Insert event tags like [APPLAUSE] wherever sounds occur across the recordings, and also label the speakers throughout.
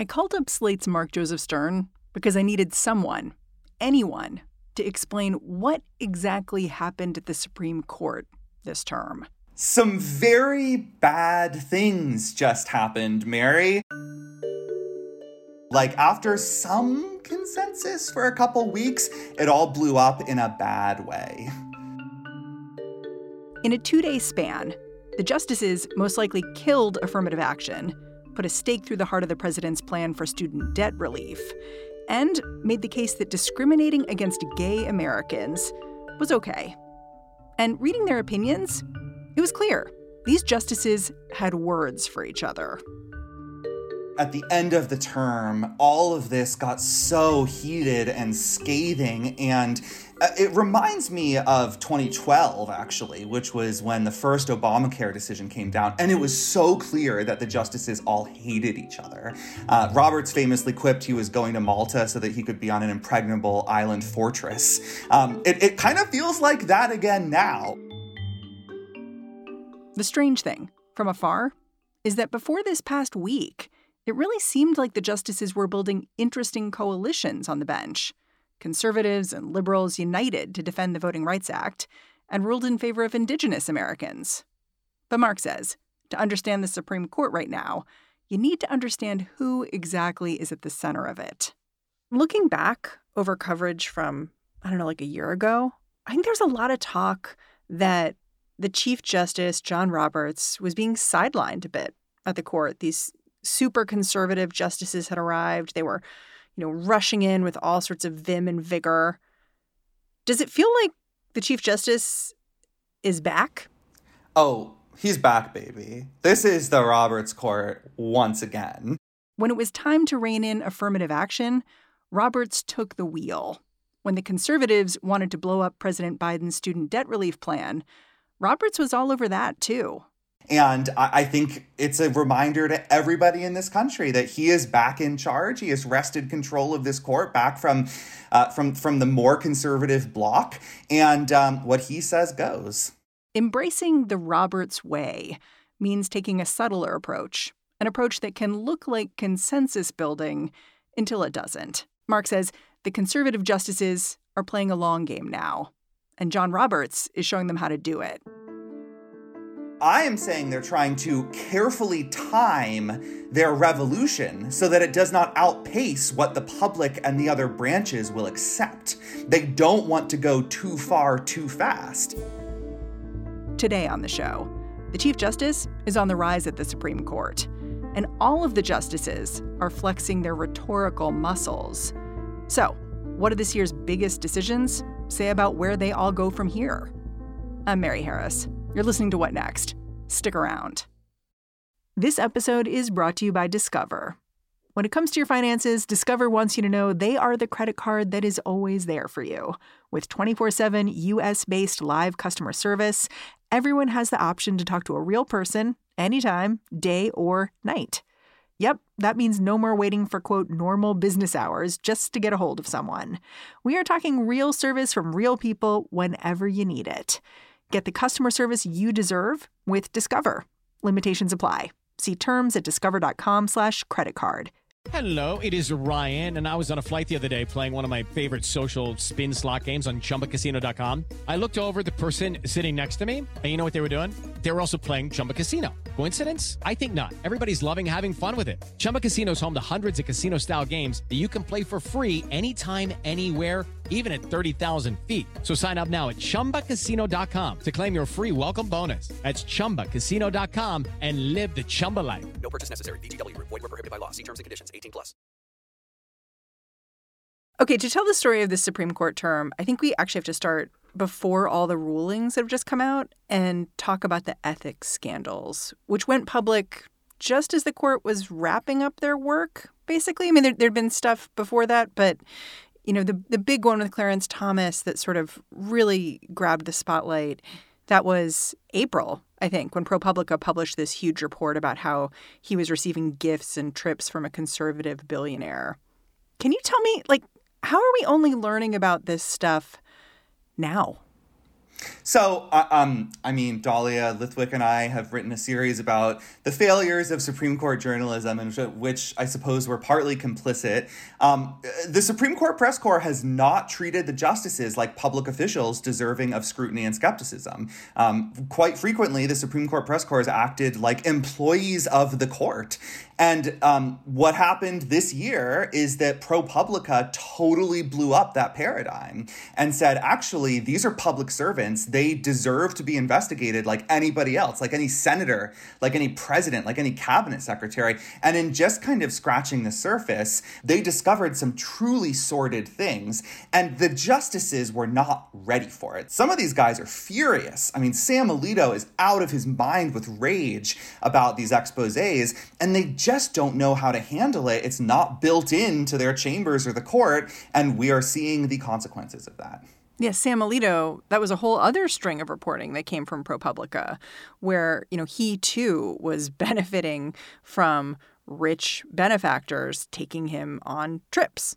Speaker 1: I called up Slate's Mark Joseph Stern because I needed someone, anyone, to explain what exactly happened at the Supreme Court this term.
Speaker 2: Some very bad things just happened, Mary. Like, after some consensus for a couple weeks, it all blew up in a bad way.
Speaker 1: In a two day span, the justices most likely killed affirmative action put a stake through the heart of the president's plan for student debt relief, and made the case that discriminating against gay Americans was okay. And reading their opinions, it was clear these justices had words for each other
Speaker 2: at the end of the term, all of this got so heated and scathing. And it reminds me of 2012, actually, which was when the first Obamacare decision came down. And it was so clear that the justices all hated each other. Uh, Roberts famously quipped he was going to Malta so that he could be on an impregnable island fortress. Um, it, it kind of feels like that again now.
Speaker 1: The strange thing, from afar, is that before this past week, it really seemed like the justices were building interesting coalitions on the bench. Conservatives and liberals united to defend the Voting Rights Act and ruled in favor of Indigenous Americans. But Mark says to understand the Supreme Court right now, you need to understand who exactly is at the center of it. Looking back over coverage from, I don't know, like a year ago, I think there's a lot of talk that the Chief Justice, John Roberts, was being sidelined a bit at the court. These super conservative justices had arrived. They were, you know, rushing in with all sorts of vim and vigor. Does it feel like the Chief Justice is back?
Speaker 2: Oh, he's back, baby. This is the Roberts Court once again.
Speaker 1: When it was time to rein in affirmative action, Roberts took the wheel. When the conservatives wanted to blow up President Biden's student debt relief plan, Roberts was all over that, too.
Speaker 2: And I, think it's a reminder to everybody in this country that he is back in charge. He has wrested control of this court back from uh, from from the more conservative bloc, and um, what he says goes.
Speaker 1: Embracing the Roberts way means taking a subtler approach, an approach that can look like consensus building until it doesn't. Mark says the conservative justices are playing a long game now, and John Roberts is showing them how to do it.
Speaker 2: I am saying they're trying to carefully time their revolution so that it does not outpace what the public and the other branches will accept. They don't want to go too far too fast.
Speaker 1: Today on the show, the Chief Justice is on the rise at the Supreme Court, and all of the justices are flexing their rhetorical muscles. So, what do this year's biggest decisions say about where they all go from here? I'm Mary Harris. You're listening to What Next? Stick around. This episode is brought to you by Discover. When it comes to your finances, Discover wants you to know they are the credit card that is always there for you. With 24 7 US based live customer service, everyone has the option to talk to a real person anytime, day or night. Yep, that means no more waiting for quote normal business hours just to get a hold of someone. We are talking real service from real people whenever you need it. Get the customer service you deserve with Discover. Limitations apply. See terms at discover.com slash credit card.
Speaker 3: Hello, it is Ryan, and I was on a flight the other day playing one of my favorite social spin slot games on chumbacasino.com. I looked over the person sitting next to me, and you know what they were doing? They were also playing Chumba Casino. Coincidence? I think not. Everybody's loving having fun with it. Chumba Casino is home to hundreds of casino style games that you can play for free anytime, anywhere even at 30,000 feet. So sign up now at ChumbaCasino.com to claim your free welcome bonus. That's ChumbaCasino.com and live the Chumba life.
Speaker 4: No purchase necessary. VGW. Void were prohibited by law. See terms and conditions. 18 plus.
Speaker 1: Okay, to tell the story of this Supreme Court term, I think we actually have to start before all the rulings that have just come out and talk about the ethics scandals, which went public just as the court was wrapping up their work, basically. I mean, there, there'd been stuff before that, but you know, the the big one with Clarence Thomas that sort of really grabbed the spotlight. That was April, I think, when ProPublica published this huge report about how he was receiving gifts and trips from a conservative billionaire. Can you tell me, like, how are we only learning about this stuff now?
Speaker 2: So, uh, um, I mean, Dahlia Lithwick and I have written a series about the failures of Supreme Court journalism, in which I suppose we're partly complicit. Um, the Supreme Court press corps has not treated the justices like public officials deserving of scrutiny and skepticism. Um, quite frequently, the Supreme Court press corps has acted like employees of the court. And um, what happened this year is that ProPublica totally blew up that paradigm and said, actually, these are public servants. They deserve to be investigated like anybody else, like any senator, like any president, like any cabinet secretary. And in just kind of scratching the surface, they discovered some truly sordid things. And the justices were not ready for it. Some of these guys are furious. I mean, Sam Alito is out of his mind with rage about these exposes, and they just don't know how to handle it. It's not built into their chambers or the court, and we are seeing the consequences of that.
Speaker 1: Yeah, Sam Alito, that was a whole other string of reporting that came from ProPublica, where, you know, he too was [LAUGHS] benefiting from rich benefactors taking him on trips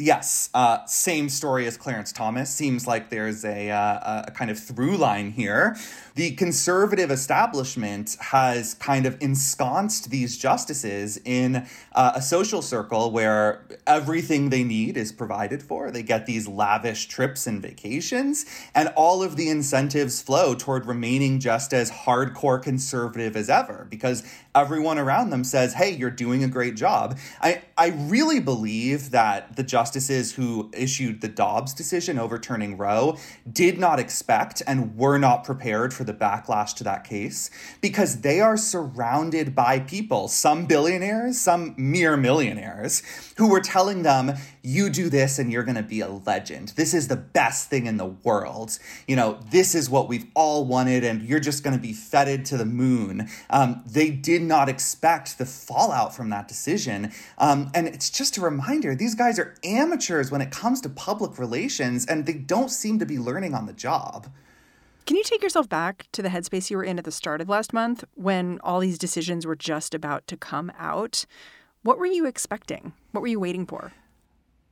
Speaker 2: Yes, uh, same story as Clarence Thomas. Seems like there's a, uh, a kind of through line here. The conservative establishment has kind of ensconced these justices in uh, a social circle where everything they need is provided for. They get these lavish trips and vacations, and all of the incentives flow toward remaining just as hardcore conservative as ever because everyone around them says, hey, you're doing a great job. I, I really believe that the justices who issued the Dobbs decision overturning Roe did not expect and were not prepared for the backlash to that case because they are surrounded by people, some billionaires, some mere millionaires, who were telling them, you do this and you're going to be a legend. This is the best thing in the world. You know, this is what we've all wanted and you're just going to be feted to the moon. Um, they did not expect the fallout from that decision. Um, and it's just a reminder these guys are amateurs when it comes to public relations and they don't seem to be learning on the job.
Speaker 1: Can you take yourself back to the headspace you were in at the start of last month when all these decisions were just about to come out? What were you expecting? What were you waiting for?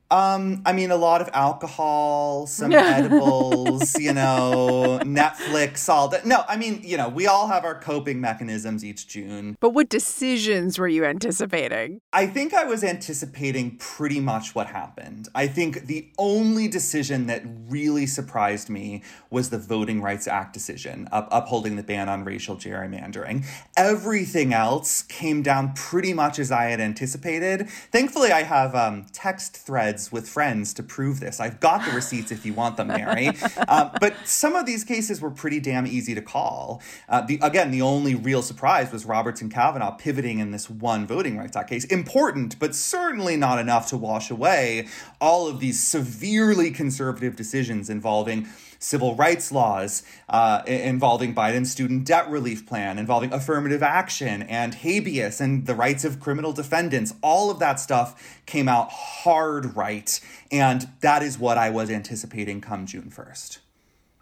Speaker 2: Um, I mean, a lot of alcohol, some [LAUGHS] edibles, you know, Netflix, all that. No, I mean, you know, we all have our coping mechanisms each June.
Speaker 1: But what decisions were you anticipating?
Speaker 2: I think I was anticipating pretty much what happened. I think the only decision that really surprised me was the Voting Rights Act decision, up- upholding the ban on racial gerrymandering. Everything else came down pretty much as I had anticipated. Thankfully, I have um, text threads with friends to prove this. I've got the receipts if you want them, Mary. [LAUGHS] uh, but some of these cases were pretty damn easy to call. Uh, the, again, the only real surprise was Roberts and Kavanaugh pivoting in this one Voting Rights Act case. Important, but certainly not enough to wash away all of these severely conservative decisions involving civil rights laws uh, involving Biden's student debt relief plan, involving affirmative action and habeas and the rights of criminal defendants. All of that stuff came out hard right. And that is what I was anticipating come June 1st.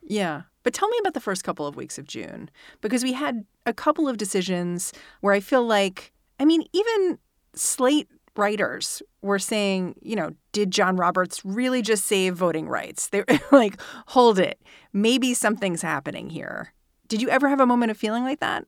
Speaker 1: Yeah. But tell me about the first couple of weeks of June, because we had a couple of decisions where I feel like, I mean, even Slate writers were saying, you know, did John Roberts really just save voting rights? They're [LAUGHS] like, hold it. Maybe something's happening here. Did you ever have a moment of feeling like that?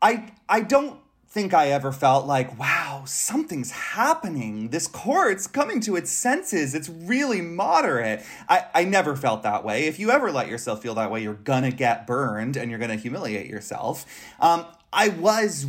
Speaker 2: I I don't think I ever felt like, wow, something's happening. This court's coming to its senses. It's really moderate. I, I never felt that way. If you ever let yourself feel that way, you're gonna get burned and you're gonna humiliate yourself. Um, I was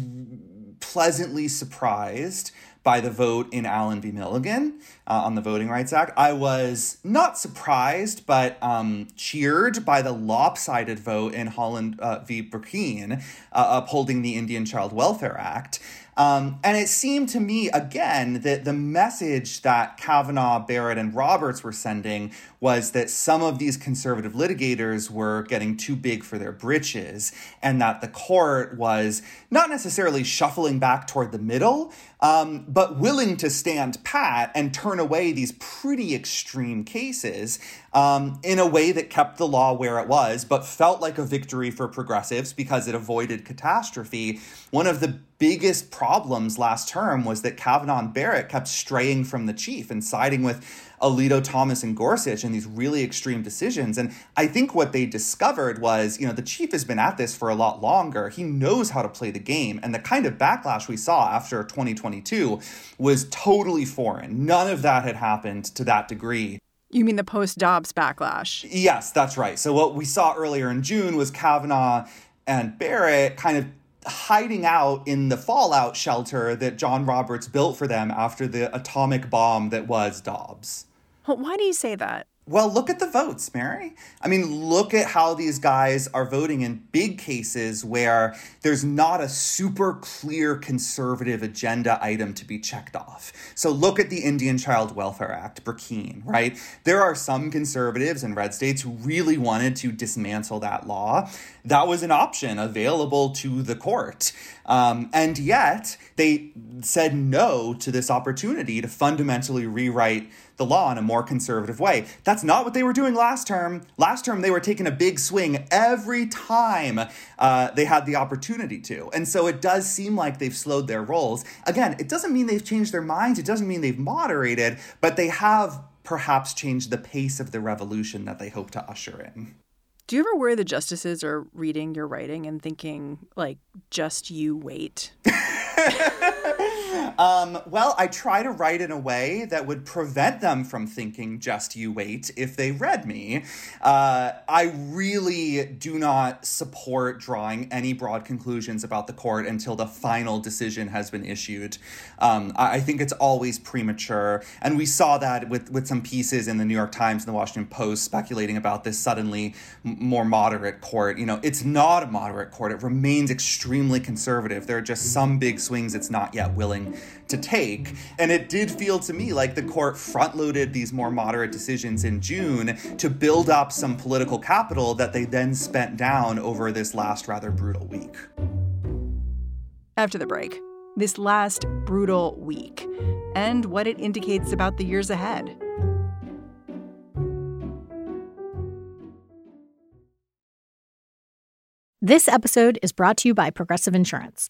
Speaker 2: pleasantly surprised by the vote in Allen v. Milligan uh, on the Voting Rights Act. I was not surprised, but um, cheered by the lopsided vote in Haaland uh, v. Brackeen, uh, upholding the Indian Child Welfare Act. Um, and it seemed to me, again, that the message that Kavanaugh, Barrett, and Roberts were sending was that some of these conservative litigators were getting too big for their britches, and that the court was not necessarily shuffling back toward the middle, um, but willing to stand pat and turn away these pretty extreme cases um, in a way that kept the law where it was, but felt like a victory for progressives because it avoided catastrophe. One of the biggest problems last term was that Kavanaugh and Barrett kept straying from the chief and siding with Alito, Thomas, and Gorsuch in these really extreme decisions. And I think what they discovered was, you know, the chief has been at this for a lot longer. He knows how to play the game. And the kind of backlash we saw after 2022 was totally foreign. None of that had happened to that degree.
Speaker 1: You mean the post Dobbs backlash?
Speaker 2: Yes, that's right. So what we saw earlier in June was Kavanaugh and Barrett kind of hiding out in the fallout shelter that John Roberts built for them after the atomic bomb that was Dobbs.
Speaker 1: Why do you say that?
Speaker 2: Well, look at the votes, Mary. I mean, look at how these guys are voting in big cases where there's not a super clear conservative agenda item to be checked off. So look at the Indian Child Welfare Act, Brackeen, right? There are some conservatives in red states who really wanted to dismantle that law. That was an option available to the court. Um, and yet, they said no to this opportunity to fundamentally rewrite the law in a more conservative way. That's not what they were doing last term. Last term, they were taking a big swing every time uh, they had the opportunity to. And so it does seem like they've slowed their rolls. Again, it doesn't mean they've changed their minds, it doesn't mean they've moderated, but they have perhaps changed the pace of the revolution that they hope to usher in.
Speaker 1: Do you ever worry the justices are reading your writing and thinking, like, just you wait? [LAUGHS]
Speaker 2: Um, well, I try to write in a way that would prevent them from thinking just you wait if they read me. Uh, I really do not support drawing any broad conclusions about the court until the final decision has been issued. Um, I, I think it's always premature. And we saw that with, with some pieces in the New York Times and the Washington Post speculating about this suddenly more moderate court. You know, it's not a moderate court, it remains extremely conservative. There are just some big swings it's not yet willing to take. And it did feel to me like the court front loaded these more moderate decisions in June to build up some political capital that they then spent down over this last rather brutal week.
Speaker 1: After the break, this last brutal week and what it indicates about the years ahead.
Speaker 5: This episode is brought to you by Progressive Insurance.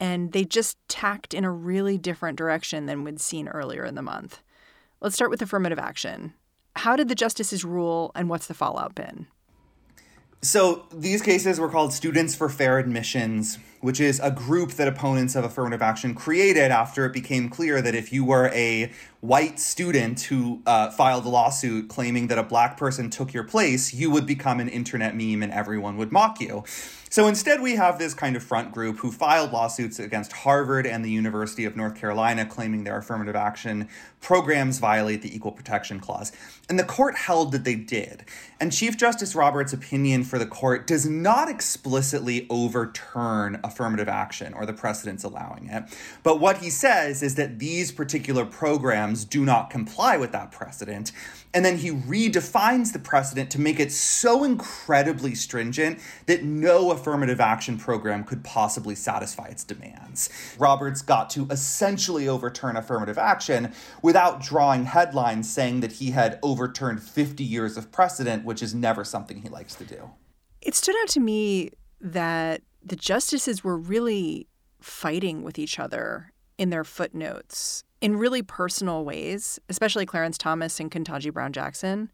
Speaker 1: and they just tacked in a really different direction than we'd seen earlier in the month. Let's start with affirmative action. How did the justices rule, and what's the fallout been?
Speaker 2: So these cases were called Students for Fair Admissions, which is a group that opponents of affirmative action created after it became clear that if you were a white student who uh, filed a lawsuit claiming that a black person took your place, you would become an internet meme and everyone would mock you. So instead, we have this kind of front group who filed lawsuits against Harvard and the University of North Carolina, claiming their affirmative action programs violate the Equal Protection Clause. And the court held that they did. And Chief Justice Roberts' opinion for the court does not explicitly overturn affirmative action or the precedents allowing it. But what he says is that these particular programs do not comply with that precedent. And then he redefines the precedent to make it so incredibly stringent that no affirmative action program could possibly satisfy its demands. Roberts got to essentially overturn affirmative action without drawing headlines saying that he had overturned 50 years of precedent, which is never something he likes to do.
Speaker 1: It stood out to me that the justices were really fighting with each other in their footnotes in really personal ways, especially Clarence Thomas and Ketanji Brown Jackson.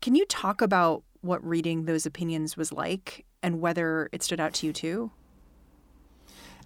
Speaker 1: Can you talk about what reading those opinions was like and whether it stood out to you too?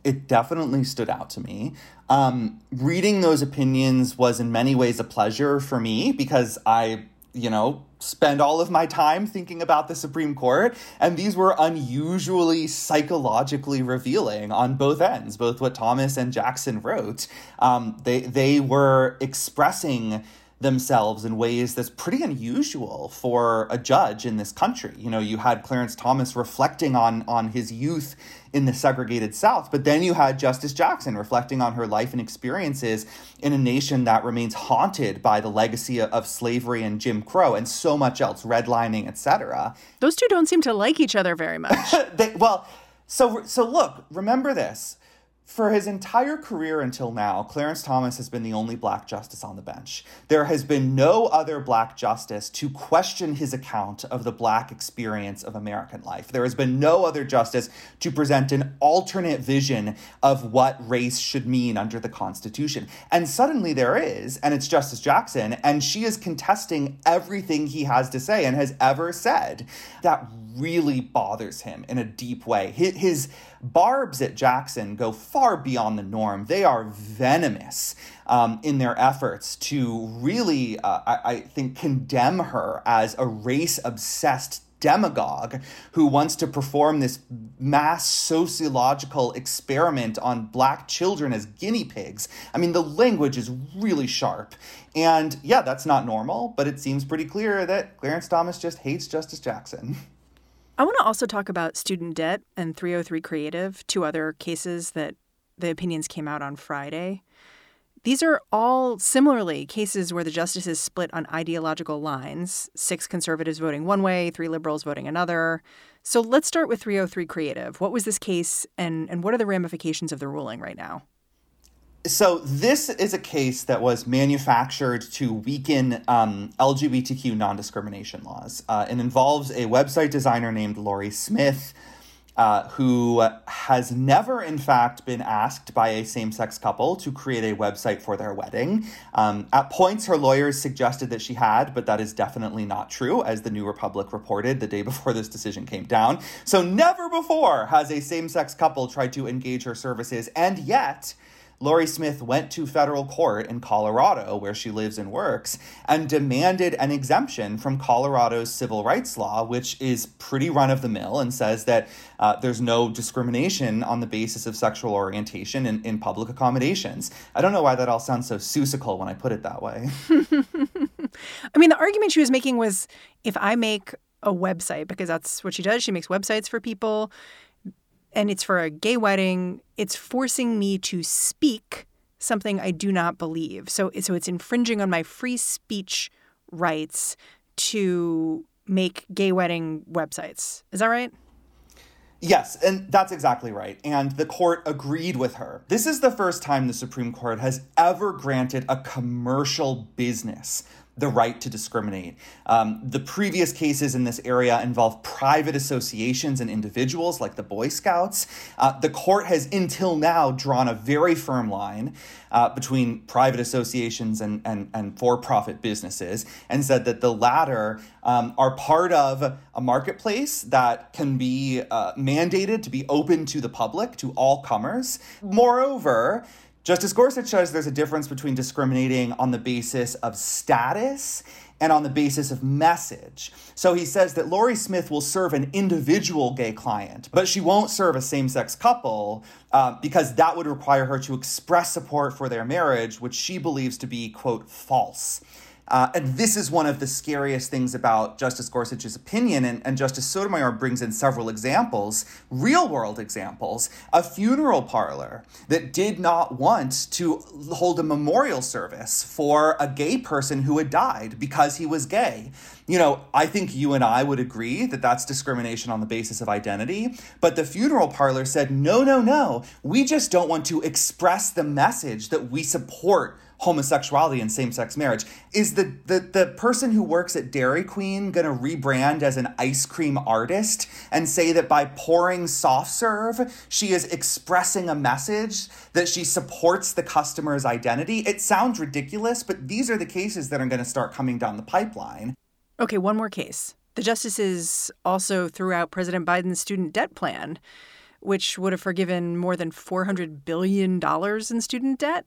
Speaker 2: It definitely stood out to me. Um, reading those opinions was in many ways a pleasure for me because I you know, spend all of my time thinking about the Supreme Court. And these were unusually psychologically revealing on both ends, both what Thomas and Jackson wrote. Um, they, they were expressing themselves in ways that's pretty unusual for a judge in this country. You know, you had Clarence Thomas reflecting on on his youth in the segregated South, but then you had Justice Jackson reflecting on her life and experiences in a nation that remains haunted by the legacy of slavery and Jim Crow and so much else, redlining, etc.
Speaker 1: Those two don't seem to like each other very much. [LAUGHS]
Speaker 2: they, well, so so look, remember this for his entire career until now, Clarence Thomas has been the only black justice on the bench. There has been no other black justice to question his account of the black experience of American life. There has been no other justice to present an alternate vision of what race should mean under the Constitution. And suddenly there is, and it's Justice Jackson, and she is contesting everything he has to say and has ever said. That really bothers him in a deep way. His, barbs at Jackson go far beyond the norm. They are venomous um, in their efforts to really, uh, I, I think, condemn her as a race obsessed demagogue who wants to perform this mass sociological experiment on black children as guinea pigs. I mean, the language is really sharp. And yeah, that's not normal, but it seems pretty clear that Clarence Thomas just hates Justice Jackson. [LAUGHS]
Speaker 1: I want to also talk about student debt and 303 Creative, two other cases that the opinions came out on Friday. These are all similarly cases where the justices split on ideological lines six conservatives voting one way, three liberals voting another. So let's start with 303 Creative. What was this case, and, and what are the ramifications of the ruling right now?
Speaker 2: So this is a case that was manufactured to weaken um, LGBTQ non-discrimination laws. Uh, it involves a website designer named Lorie Smith, uh, who has never, in fact, been asked by a same-sex couple to create a website for their wedding. Um, at points, her lawyers suggested that she had, but that is definitely not true, as the New Republic reported the day before this decision came down. So never before has a same-sex couple tried to engage her services, and yet Lorie Smith went to federal court in Colorado, where she lives and works, and demanded an exemption from Colorado's civil rights law, which is pretty run of the mill and says that uh, there's no discrimination on the basis of sexual orientation in, in public accommodations. I don't know why that all sounds so susical when I put it that way. [LAUGHS]
Speaker 1: I mean, the argument she was making was if I make a website, because that's what she does, she makes websites for people and it's for a gay wedding, it's forcing me to speak something I do not believe. So, so it's infringing on my free speech rights to make gay wedding websites. Is that right?
Speaker 2: Yes, and that's exactly right. And the court agreed with her. This is the first time the Supreme Court has ever granted a commercial business the right to discriminate. Um, the previous cases in this area involve private associations and individuals like the Boy Scouts. Uh, the court has until now drawn a very firm line uh, between private associations and, and, and for profit businesses and said that the latter um, are part of a marketplace that can be uh, mandated to be open to the public, to all comers. Moreover, Justice Gorsuch says there's a difference between discriminating on the basis of status and on the basis of message. So he says that Lorie Smith will serve an individual gay client, but she won't serve a same sex couple uh, because that would require her to express support for their marriage, which she believes to be, quote, false. Uh, and this is one of the scariest things about Justice Gorsuch's opinion. And, and, Justice Sotomayor brings in several examples, real world examples. A funeral parlor that did not want to hold a memorial service for a gay person who had died because he was gay. You know, I think you and I would agree that that's discrimination on the basis of identity. But the funeral parlor said, no, no, no. We just don't want to express the message that we support homosexuality and same-sex marriage. Is the, the the person who works at Dairy Queen going to rebrand as an ice cream artist and say that by pouring soft serve, she is expressing a message that she supports the customer's identity? It sounds ridiculous, but these are the cases that are going to start coming down the pipeline.
Speaker 1: Okay, one more case. The justices also threw out President Biden's student debt plan, which would have forgiven more than $400 billion in student debt.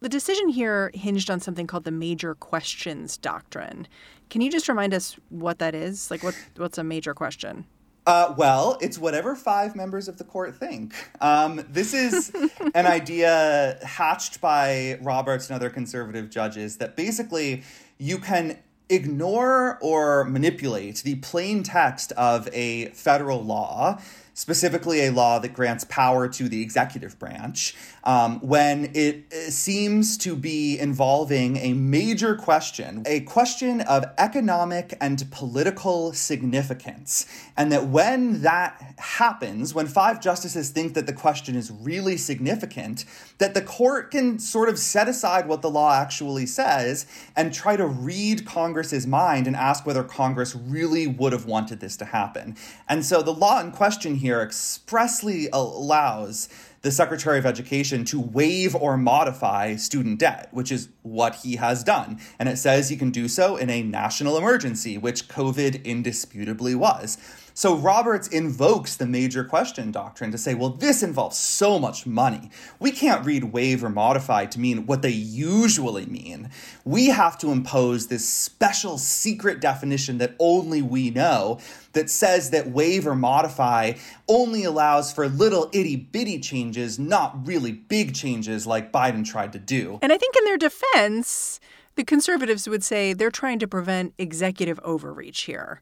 Speaker 1: The decision here hinged on something called the major questions doctrine. Can you just remind us what that is? Like, what, what's a major question?
Speaker 2: Uh, well, it's whatever five members of the court think. Um, this is [LAUGHS] an idea hatched by Roberts and other conservative judges that basically you can ignore or manipulate the plain text of a federal law specifically a law that grants power to the executive branch, um, when it uh, seems to be involving a major question, a question of economic and political significance. And that when that happens, when five justices think that the question is really significant, that the court can sort of set aside what the law actually says and try to read Congress's mind and ask whether Congress really would have wanted this to happen. And so the law in question here expressly allows the Secretary of Education to waive or modify student debt, which is what he has done. And it says he can do so in a national emergency, which COVID indisputably was. So Roberts invokes the major question doctrine to say, well, this involves so much money. We can't read waive or modify to mean what they usually mean. We have to impose this special secret definition that only we know that says that waive or modify only allows for little itty bitty changes, not really big changes like Biden tried to do.
Speaker 1: And I think in their defense, the conservatives would say they're trying to prevent executive overreach here.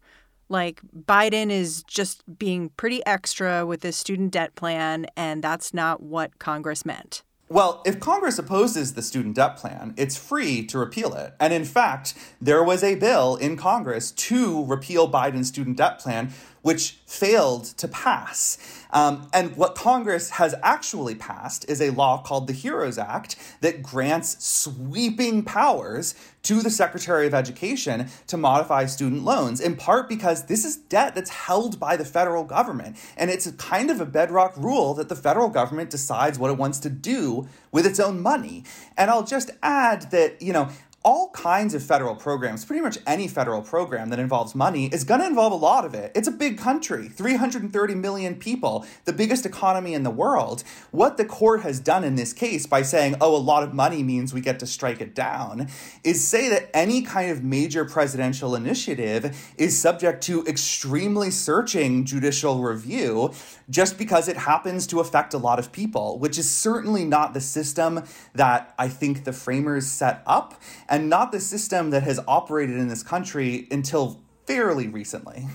Speaker 1: Like Biden is just being pretty extra with this student debt plan, and that's not what Congress meant.
Speaker 2: Well, if Congress opposes the student debt plan, it's free to repeal it. And in fact, there was a bill in Congress to repeal Biden's student debt plan, which failed to pass. Um, and what Congress has actually passed is a law called the HEROES Act that grants sweeping powers to the Secretary of Education to modify student loans, in part because this is debt that's held by the federal government. And it's kind of a bedrock rule that the federal government decides what it wants to do with its own money. And I'll just add that, you know, all kinds of federal programs, pretty much any federal program that involves money is going to involve a lot of it. It's a big country, 330 million people, the biggest economy in the world. What the court has done in this case by saying, oh, a lot of money means we get to strike it down, is say that any kind of major presidential initiative is subject to extremely searching judicial review just because it happens to affect a lot of people, which is certainly not the system that I think the framers set up and not the system that has operated in this country until fairly recently.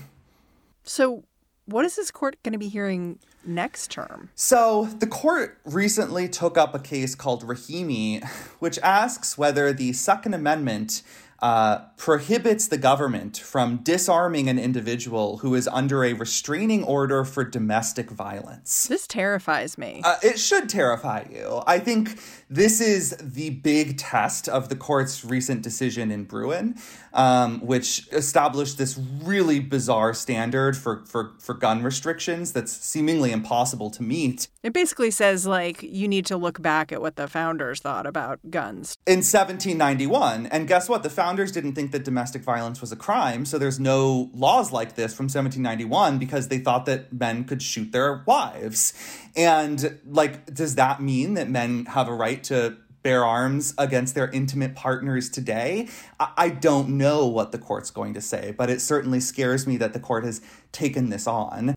Speaker 1: So, what is this court going to be hearing next term?
Speaker 2: So, the court recently took up a case called Rahimi, which asks whether the Second Amendment uh, prohibits the government from disarming an individual who is under a restraining order for domestic violence.
Speaker 1: This terrifies me.
Speaker 2: Uh, it should terrify you. I think this is the big test of the court's recent decision in Bruen, um, which established this really bizarre standard for, for, for gun restrictions that's seemingly impossible to meet.
Speaker 1: It basically says, like, you need to look back at what the founders thought about guns.
Speaker 2: In 1791, and guess what? The founders didn't think that domestic violence was a crime, so there's no laws like this from 1791 because they thought that men could shoot their wives. And, like, does that mean that men have a right to bear arms against their intimate partners today? I, I don't know what the court's going to say, but it certainly scares me that the court has taken this on.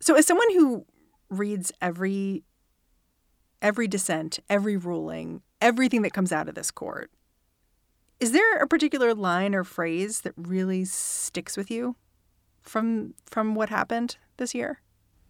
Speaker 1: So, as someone who reads every every dissent, every ruling, everything that comes out of this court, Is there a particular line or phrase that really sticks with you from from what happened this year?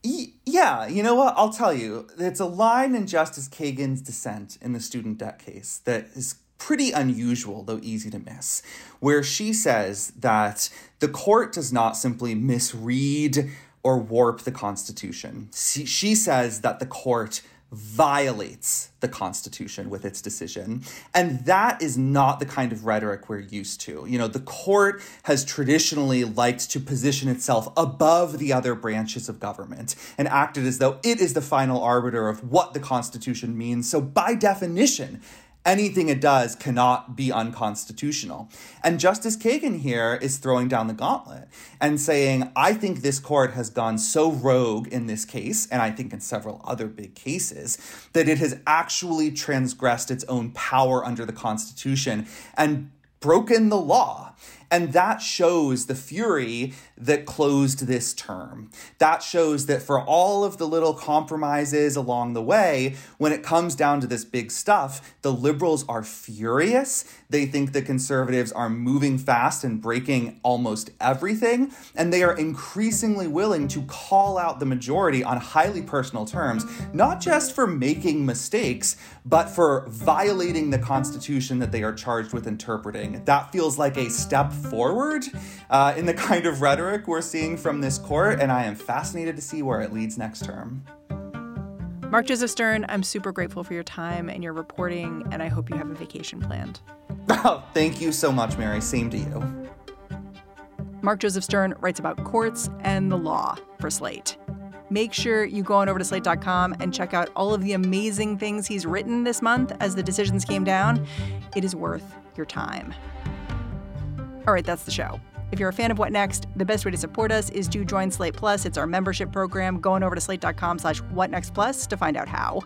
Speaker 2: Yeah, you know what? I'll tell you. It's a line in Justice Kagan's dissent in the student debt case that is pretty unusual, though easy to miss, where she says that the court does not simply misread or warp the Constitution. She says that the court violates the Constitution with its decision. And that is not the kind of rhetoric we're used to. You know, the court has traditionally liked to position itself above the other branches of government and acted as though it is the final arbiter of what the Constitution means. So, by definition, anything it does cannot be unconstitutional. And Justice Kagan here is throwing down the gauntlet and saying, I think this court has gone so rogue in this case, and I think in several other big cases, that it has actually transgressed its own power under the Constitution and broken the law. And that shows the fury that closed this term. That shows that for all of the little compromises along the way, when it comes down to this big stuff, the liberals are furious. They think the conservatives are moving fast and breaking almost everything. And they are increasingly willing to call out the majority on highly personal terms, not just for making mistakes, but for violating the Constitution that they are charged with interpreting. That feels like a step forward uh, in the [LAUGHS] kind of rhetoric we're seeing from this court, and I am fascinated to see where it leads next term.
Speaker 1: Mark Joseph Stern, I'm super grateful for your time and your reporting, and I hope you have a vacation planned. [LAUGHS]
Speaker 2: Oh, thank you so much, Mary. Same to you.
Speaker 1: Mark Joseph Stern writes about courts and the law for Slate. Make sure you go on over to slate.com and check out all of the amazing things he's written this month as the decisions came down. It is worth your time. All right, that's the show. If you're a fan of What Next, the best way to support us is to join Slate Plus. It's our membership program. Going over to slate.com slash whatnextplus to find out how.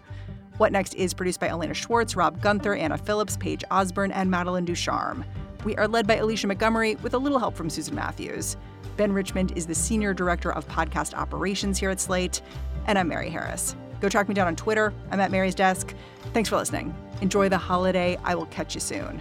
Speaker 1: What Next is produced by Elena Schwartz, Rob Gunther, Anna Phillips, Paige Osborne, and Madeline Ducharme. We are led by Alicia Montgomery with a little help from Susan Matthews. Ben Richmond is the Senior Director of Podcast Operations here at Slate. And I'm Mary Harris. Go track me down on Twitter. I'm at Mary's Desk. Thanks for listening. Enjoy the holiday. I will catch you soon.